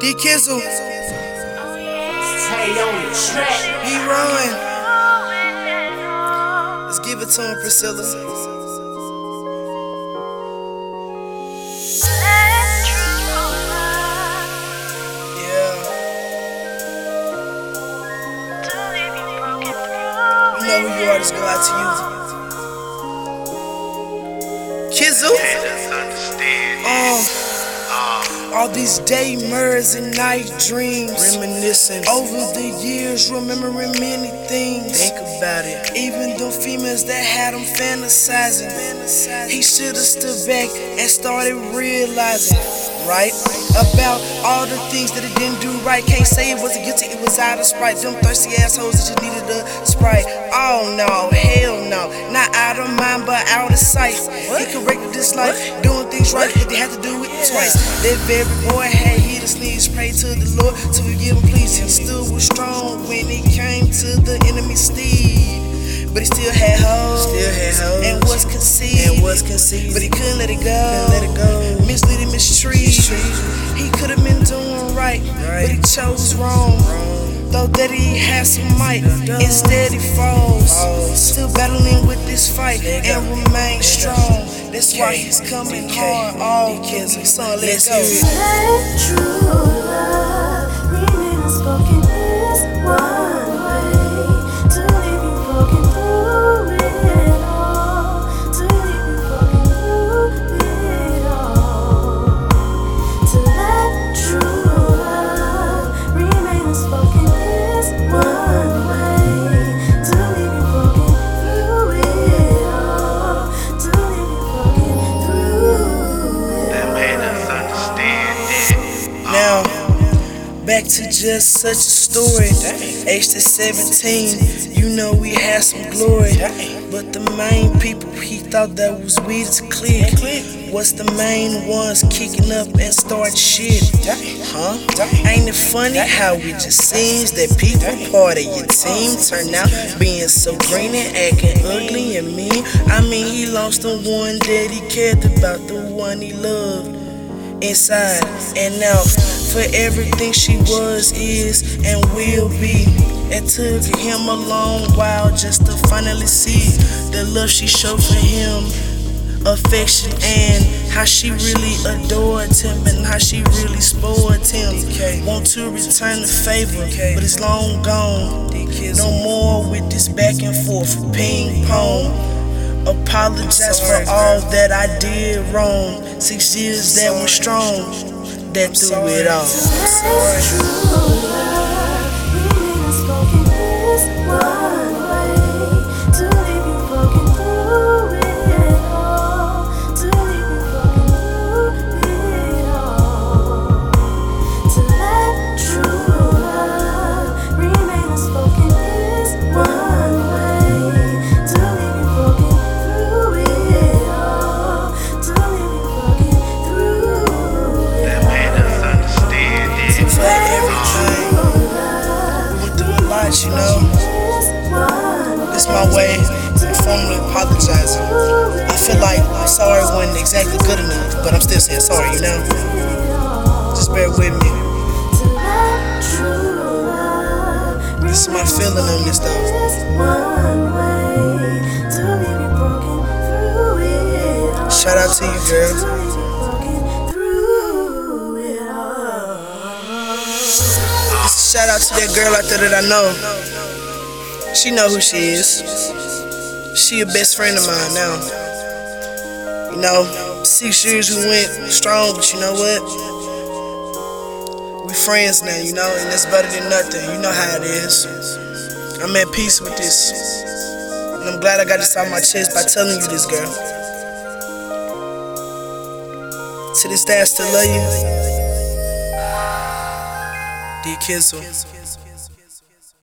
D Kizzle, Tay on the track. he run. Let's give it to him, Priscilla. Yeah, you know who you are. Just go out to you. Kizzle. Oh. All these daymurs and night dreams. Reminiscing. Over the years, remembering many things. Think about it. Even the females that had him fantasizing. He should've stood back and started realizing. Right? About all the things that it didn't do right. Can't say it wasn't guilty, it was out of spite. Them thirsty assholes that just needed a sprite. Oh no, hell no. Not out of mind, but out of sight. He corrected this life, doing things right, but they had to do it twice. That very boy had hit his knees, prayed to the Lord to forgive him, please. He still was strong when it came to the enemy steed. But he still had hoes, Still had hoes. and was conceived, and was conceived. but he couldn't let it go. Couldn't let it go. Mislead and mistreat. Mistreat. He could have been doing right, but he chose wrong. Though that he has some might, instead he falls. Falls. Still battling with this fight Nigga. and remain strong. That's why he's coming Dee Kae. hard. All Dee Kae. son, Let's let's go. hear it. Let true love remain unspoken is one back to just such a story. Age to 17, you know we had some glory. But the main people he thought that was weird to click was the main ones kicking up and start shit. Huh? Ain't it funny how it just seems that people part of your team turn out being so green and acting ugly and mean? I mean, he lost the one that he cared about, the one he loved inside and out for everything she was, is, and will be. It took him a long while just to finally see the love she showed for him, affection, and how she really adored him and how she really spoiled him. Want to return the favor, but it's long gone. No more with this back and forth ping pong. Apologize for all that I did wrong. Six years that was strong, that threw it all. True a you know. It's my way of formally apologizing. I feel like sorry wasn't exactly good enough, but I'm still saying sorry, you know. Just bear with me. This is my feeling on this, though. Shout out to you, girl. Shout out to that girl out there that I know. She know who she is. She a best friend of mine now. You know, six years we went strong, but you know what? We friends now, you know, and that's better than nothing. You know how it is. I'm at peace with this. And I'm glad I got this off my chest by telling you this, girl. To this day, I still love you. D Kizzle.